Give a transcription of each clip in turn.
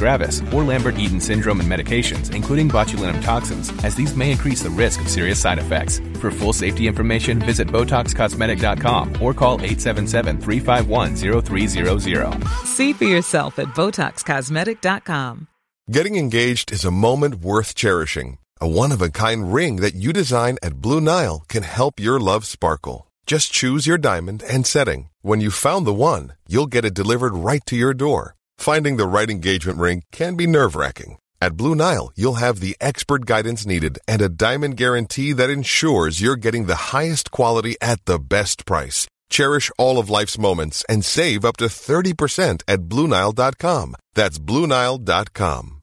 gravis, or Lambert-Eaton syndrome and medications, including botulinum toxins, as these may increase the risk of serious side effects. For full safety information, visit BotoxCosmetic.com or call 877-351-0300. See for yourself at BotoxCosmetic.com. Getting engaged is a moment worth cherishing. A one-of-a-kind ring that you design at Blue Nile can help your love sparkle. Just choose your diamond and setting. When you've found the one, you'll get it delivered right to your door. Finding the right engagement ring can be nerve-wracking. At Blue Nile, you'll have the expert guidance needed and a diamond guarantee that ensures you're getting the highest quality at the best price. Cherish all of life's moments and save up to 30% at BlueNile.com. That's BlueNile.com.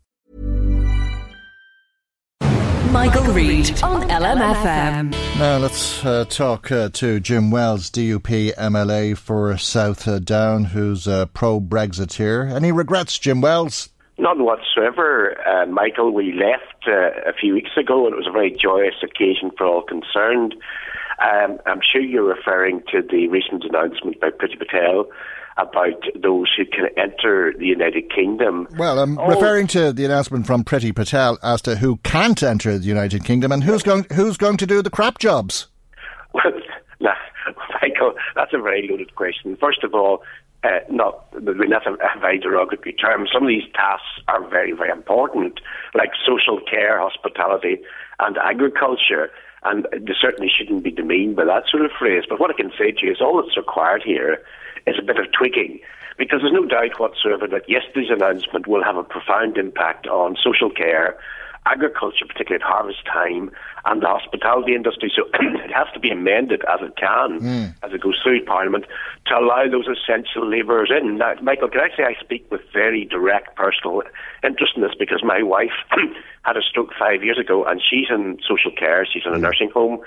Michael Reade on LMFM. Now let's uh, talk uh, to Jim Wells, DUP MLA for South uh, Down, who's a pro Brexit here. Any regrets, Jim Wells? None whatsoever. Uh, Michael, we left uh, a few weeks ago and it was a very joyous occasion for all concerned. Um, I'm sure you're referring to the recent announcement by Priti Patel about those who can enter the United Kingdom. Well, I'm oh. referring to the announcement from Priti Patel as to who can't enter the United Kingdom and who's going who's going to do the crap jobs. Well, nah, Michael, that's a very loaded question. First of all, uh, not a, a very derogatory term. Some of these tasks are very, very important, like social care, hospitality, and agriculture and they certainly shouldn't be demeaned by that sort of phrase. But what I can say to you is all that's required here is a bit of tweaking. Because there's no doubt whatsoever that yesterday's announcement will have a profound impact on social care, agriculture, particularly at harvest time, and the hospitality industry. So it has to be amended as it can, mm. as it goes through Parliament, to allow those essential labourers in. Now, Michael, can I say I speak with very direct personal interest in this because my wife had a stroke five years ago and she's in social care, she's in a nursing home,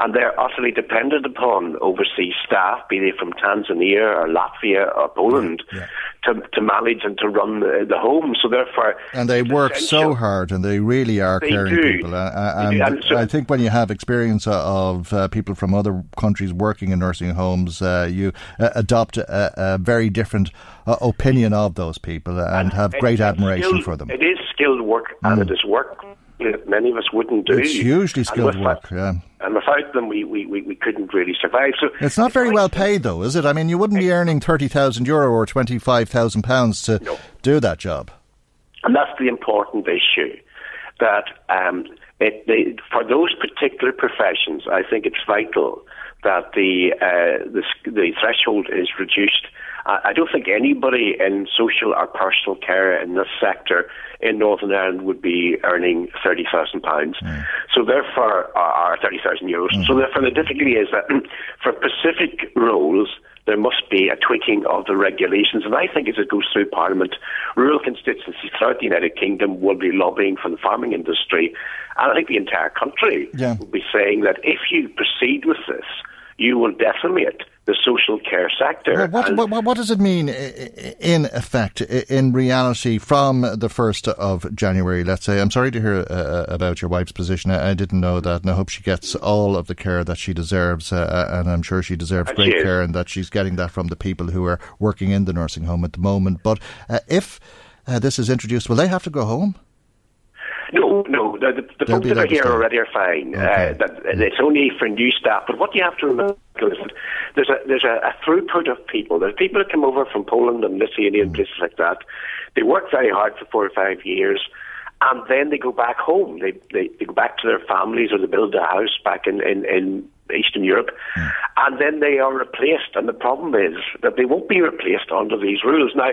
and they're utterly dependent upon overseas staff, be they from Tanzania or Latvia or Poland, yeah. to, to manage and to run the, the home. So therefore, and they work essential. so hard, and they really are they caring do. people. Uh, and, and so, I think when you have experience of uh, people from other countries working in nursing homes, uh, you uh, adopt a, a, very different uh, opinion of those people and, and have great admiration skilled, for them. It is skilled work, mm. and it is work that many of us wouldn't do. It's hugely skilled work, that, yeah. And without them, we, we, we, we couldn't really survive. So it's not very well paid, though, is it? I mean, you wouldn't be earning thirty thousand euro or twenty five thousand pounds to no. do that job. And that's the important issue. That um, it, they, for those particular professions, I think it's vital that the uh, the, the threshold is reduced. I don't think anybody in social or personal care in this sector in Northern Ireland would be earning thirty thousand pounds. Mm. So therefore, or thirty thousand euros. Mm. So therefore, the difficulty is that for specific roles there must be a tweaking of the regulations. And I think as it goes through Parliament, rural constituencies throughout the United Kingdom will be lobbying for the farming industry. And I think the entire country yeah. will be saying that if you proceed with this, you will decimate the social care sector. Well, what, what, what, does it mean in effect, in reality, from the 1st of January, let's say? I'm sorry to hear uh, uh, about your wife's position. I, didn't know that, and I hope she gets all of the care that she deserves, uh, uh and I'm sure she deserves and great she care, and that she's getting that from the people who are working in the nursing home at the moment. But uh, if uh, this is introduced, will they have to go home? No, no. The, the, the folks that are here already are fine. Okay. That, it's only for new staff. But what do you have to remember is that there's a there's a, a throughput of people. There's people that come over from Poland and Lithuania and mm. places like that. They work very hard for four or five years, and then they go back home. They they, they go back to their families or they build a house back in in, in Eastern Europe, mm. and then they are replaced. And the problem is that they won't be replaced under these rules now.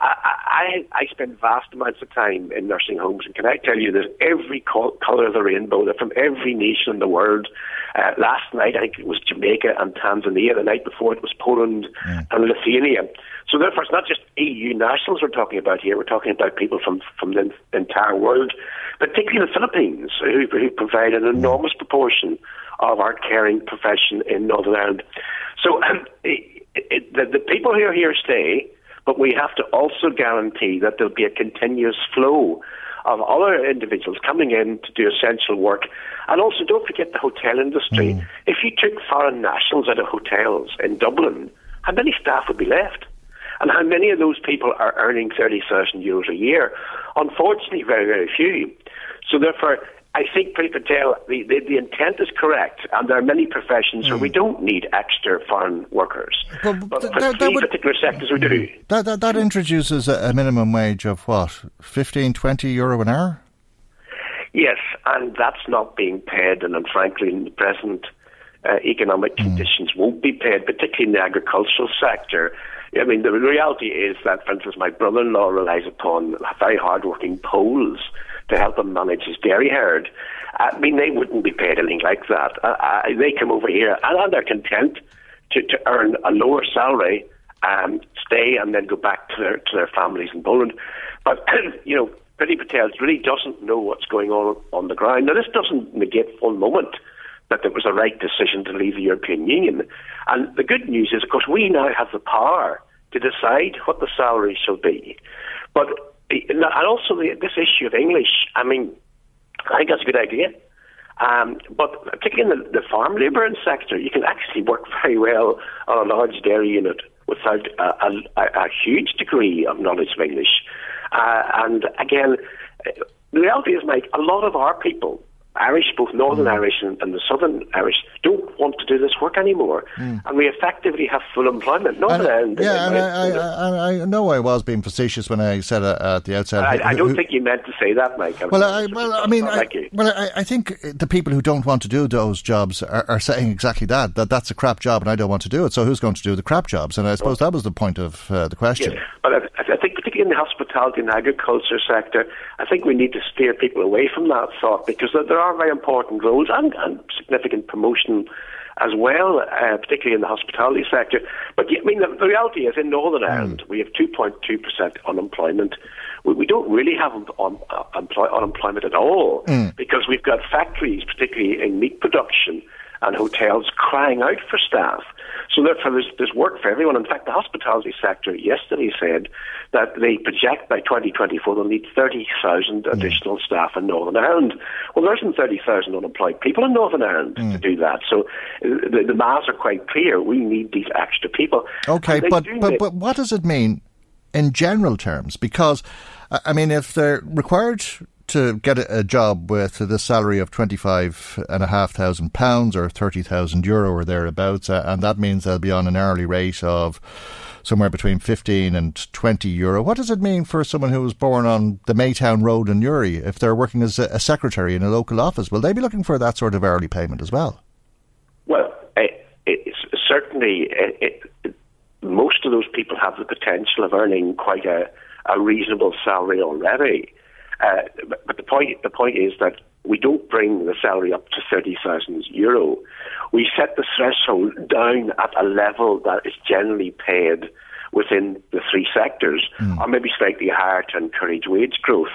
I, I, I spend vast amounts of time in nursing homes, and can I tell you, there's every colour of the rainbow. They're from every nation in the world. Uh, last night, I think it was Jamaica and Tanzania. The night before, it was Poland mm. and Lithuania. So therefore, it's not just EU nationals we're talking about here. We're talking about people from from the entire world, particularly the Philippines, who, who provide an enormous proportion of our caring profession in Northern Ireland. So um, it, it, the, the people who are here stay but we have to also guarantee that there'll be a continuous flow of other individuals coming in to do essential work. And also, don't forget the hotel industry. Mm. If you took foreign nationals out of hotels in Dublin, how many staff would be left? And how many of those people are earning 30,000 euros a year? Unfortunately, very, very few. So, therefore, I think Priti Patel, the, the, the, intent is correct, and there are many professions mm. where we hmm. don't need extra foreign workers. But, but for that, would, particular sectors, we do. That, that, that introduces a, minimum wage of what, 15, 20 euro an hour? Yes, and that's not being paid, and frankly, in the present uh, economic mm. conditions, won't be paid, particularly in the agricultural sector. I mean, the reality is that, for instance, my brother-in-law relies upon very hard-working Poles to help him manage his dairy herd. I mean, they wouldn't be paid anything like that. They come over here and they're content to, to earn a lower salary and stay and then go back to their to their families in Poland. But you know, Priti Patel really doesn't know what's going on on the ground. Now, this doesn't negate for a moment that it was a right decision to leave the European Union. And the good news is, of course, we now have the power to decide what the salary shall be. But and also the, this issue of English. I mean, I think that's a good idea. Um, but particularly in the, the farm labour sector, you can actually work very well on a large dairy unit without a, a, a huge degree of knowledge of English. Uh, and again, the reality is, Mike, a lot of our people Irish, both Northern mm. Irish and, and, the Southern Irish, don't want to do this work anymore, mm. and we effectively have full employment. Northern Ireland, yeah, and I, I, I, know I was being facetious when I said it at the outset. I, I don't who, think you meant to say that, Mike. well, I, well, I mean, like well, I, think the people who don't want to do those jobs are, are, saying exactly that. That that's a crap job, and I don't want to do it. So who's going to do the crap jobs? And I suppose that was the point of uh, the question. Yeah, but particularly in the hospitality and agriculture sector, I think we need to steer people away from that thought because there are very important roles and, and significant promotion as well, uh, particularly in the hospitality sector. But I mean, the, the reality is in Northern mm. Ireland, we have 2.2% unemployment. We, we, don't really have un, uh, employ, unemployment at all mm. because we've got factories, particularly in meat production, and hotels crying out for staff. So therefore, there's, there's work for everyone. In fact, the hospitality sector yesterday said that they project by 2024 they'll need 30,000 mm. additional staff in Northern Ireland. Well, there isn't 30,000 unemployed people in Northern Ireland mm. to do that. So the, the maths are quite clear. We need these extra people. Okay, but, but, but what does it mean in general terms? Because, I mean, if they're required to get a, job with the salary of twenty five and a half thousand pounds or thirty thousand euro or thereabouts, uh, and that means they'll be on an hourly rate of somewhere between 15 and 20 euro. What does it mean for someone who was born on the Maytown Road in Newry if they're working as a, secretary in a local office? Will they be looking for that sort of hourly payment as well? Well, it, it's certainly it, it, most of those people have the potential of earning quite a, a reasonable salary already. Uh, but, but the point the point is that we don't bring the salary up to 30,000 euro. We set the threshold down at a level that is generally paid within the three sectors, mm. or maybe slightly higher to encourage wage growth.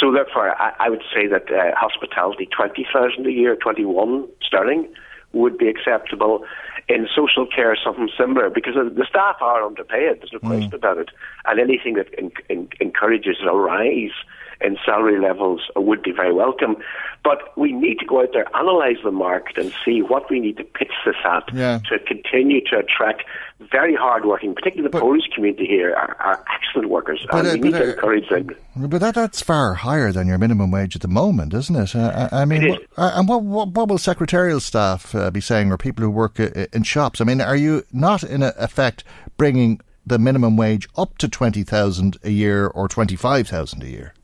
So therefore, I, I would say that uh, hospitality, 20,000 a year, 21 sterling, would be acceptable. In social care, something similar, because the staff are underpaid, there's no mm. question about it. And anything that in, in, encourages a rise in salary levels would be very welcome. But we need to go out there, analyse the market, and see what we need to pitch this at yeah. to continue to attract very hardworking, particularly the but, Polish community here, are, are excellent workers, but, and uh, we need uh, to encourage them. But that, that's far higher than your minimum wage at the moment, isn't it? Uh, I, I mean, what, uh, and what, what, what, will secretarial staff uh, be saying, or people who work uh, in shops? I mean, are you not in effect bringing the minimum wage up to twenty thousand a year or twenty five thousand a year?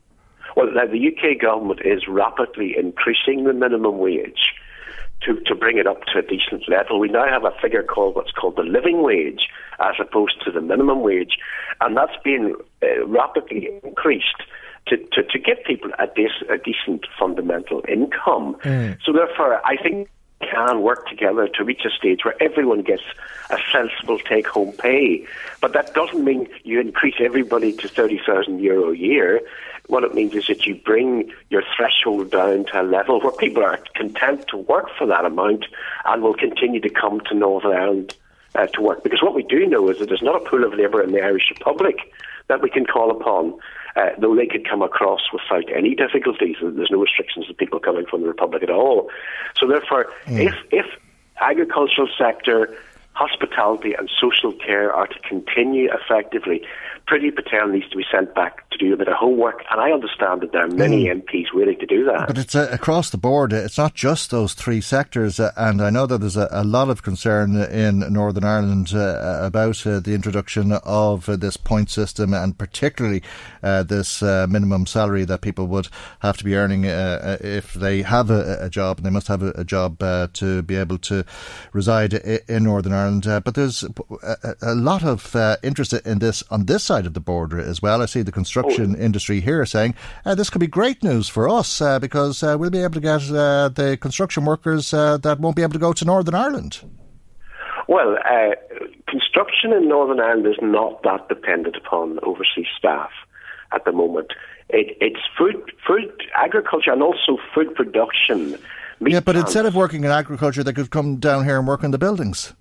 Well, now the UK government is rapidly increasing the minimum wage to, to bring it up to a decent level. We now have a figure called what's called the living wage as opposed to the minimum wage, and that's been uh, rapidly increased. To, to, to give people a, de- a decent fundamental income. Mm. So, therefore, I think can work together to reach a stage where everyone gets a sensible take home pay. But that doesn't mean you increase everybody to 30,000 euro a year. What it means is that you bring your threshold down to a level where people are content to work for that amount and will continue to come to Northern Ireland uh, to work. Because what we do know is that there's not a pool of labour in the Irish Republic that we can call upon uh, though they could come across without any difficulties. There's no restrictions to people coming from the Republic at all. So therefore, mm. if, if agricultural sector, hospitality and social care are to continue effectively, Priti Patel needs to be sent back to do a bit of homework, and I understand that there are many mm. MPs willing to do that. But it's uh, across the board. It's not just those three sectors, uh, and I know that there's a, a, lot of concern in Northern Ireland uh, about uh, the introduction of uh, this point system, and particularly uh, this minimum salary that people would have to be earning if they have a, a, job, and they must have a, a job to be able to reside in Northern Ireland. but there's a, a lot of interest in this on this side side of the border as well. I see the construction oh. industry here saying uh, this could be great news for us uh, because uh, we'll be able to get uh, the construction workers uh, that won't be able to go to Northern Ireland. Well, uh, construction in Northern Ireland is not that dependent upon overseas staff at the moment. It, it's food, food, agriculture, and also food production. Yeah, but instead of working in agriculture, they could come down here and work in the buildings.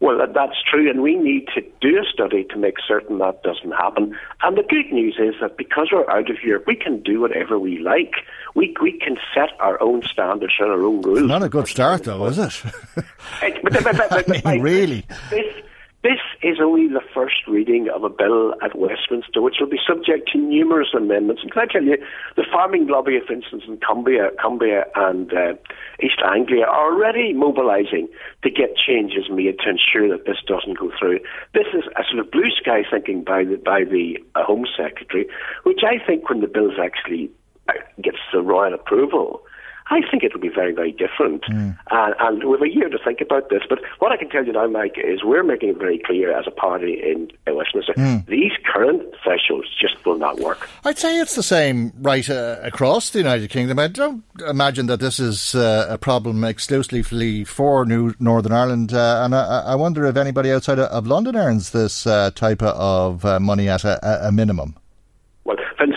Well, that's true, and we need to do a study to make certain that doesn't happen. And the good news is that because we're out of Europe, we can do whatever we like. We we can set our own standards and our own rules. It's not a good start, though, is it? but, but, but, I mean, really? This, this is only the first reading of a bill at Westminster, which will be subject to numerous amendments. And can I tell you, the farming lobby, for instance, in Cumbria, Cumbria and uh, East Anglia are already mobilising to get changes made to ensure that this doesn't go through. This is a sort of blue sky thinking by the, by the uh, Home Secretary, which I think when the bill actually uh, gets the royal approval, I think it'll be very, very different. Mm. Uh, and we have a year to think about this. But what I can tell you now, Mike, is we're making it very clear as a party in, in Westminster mm. these current thresholds just will not work. I'd say it's the same right uh, across the United Kingdom. I don't imagine that this is uh, a problem exclusively for New Northern Ireland. Uh, and I, I, wonder if anybody outside of London earns this uh, type of uh, money at a, a minimum.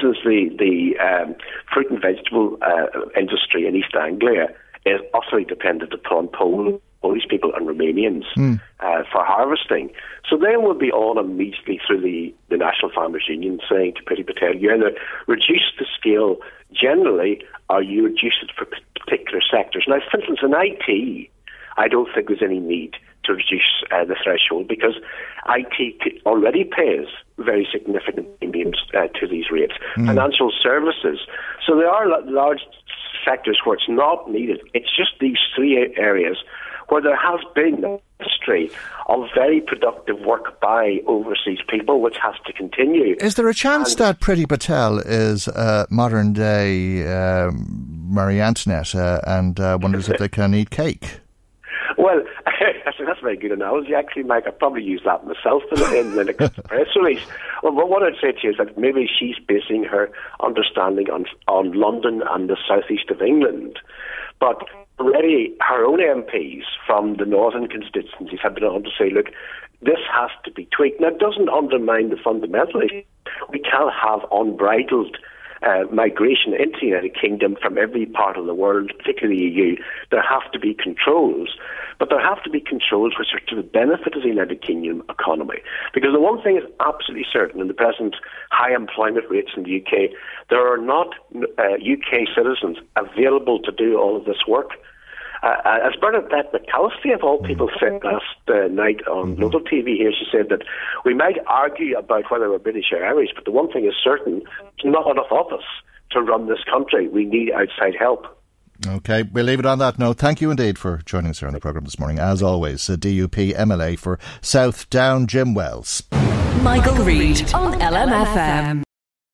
Instance, the the um, fruit and vegetable uh, industry in East Anglia is utterly dependent upon Poland, Polish people, and Romanians mm. uh, for harvesting. So they will be on immediately through the, the National Farmers Union saying to Priti Patel, you either reduce the scale generally or you reduce it for particular sectors. Now, for instance, in IT, I don't think there's any need to reduce uh, the threshold because IT already pays very significant premiums uh, to these rates. Mm. Financial services. So there are large sectors where it's not needed. It's just these three areas where there has been a history of very productive work by overseas people, which has to continue. Is there a chance and that Priti Patel is uh, modern day um, Marie Antoinette uh, and uh, wonders if they can eat cake? Well, that's a very good analogy, actually, Mike. I'd probably use that myself in, in the next press release. Well, what I'd say to you is that maybe she's basing her understanding on, on London and the southeast of England. But already her own MPs from the northern constituencies have been on to say, look, this has to be tweaked. Now, it doesn't undermine the fundamental issue. We can't have unbridled uh, migration into the United Kingdom from every part of the world, particularly the EU, there have to be controls. But there have to be controls which are to the benefit of the United Kingdom economy. Because the one thing is absolutely certain in the present high employment rates in the UK, there are not uh, UK citizens available to do all of this work. Uh, uh, as Bernadette McAliskey, of all people, said mm-hmm. last uh, night on mm-hmm. local TV here, she said that we might argue about whether we're British or Irish, but the one thing is certain, there's not enough of us to run this country. We need outside help. Okay, we'll leave it on that note. Thank you indeed for joining us here on the programme this morning. As always, a DUP MLA for South Down, Jim Wells. Michael, Michael Reade on LMFM.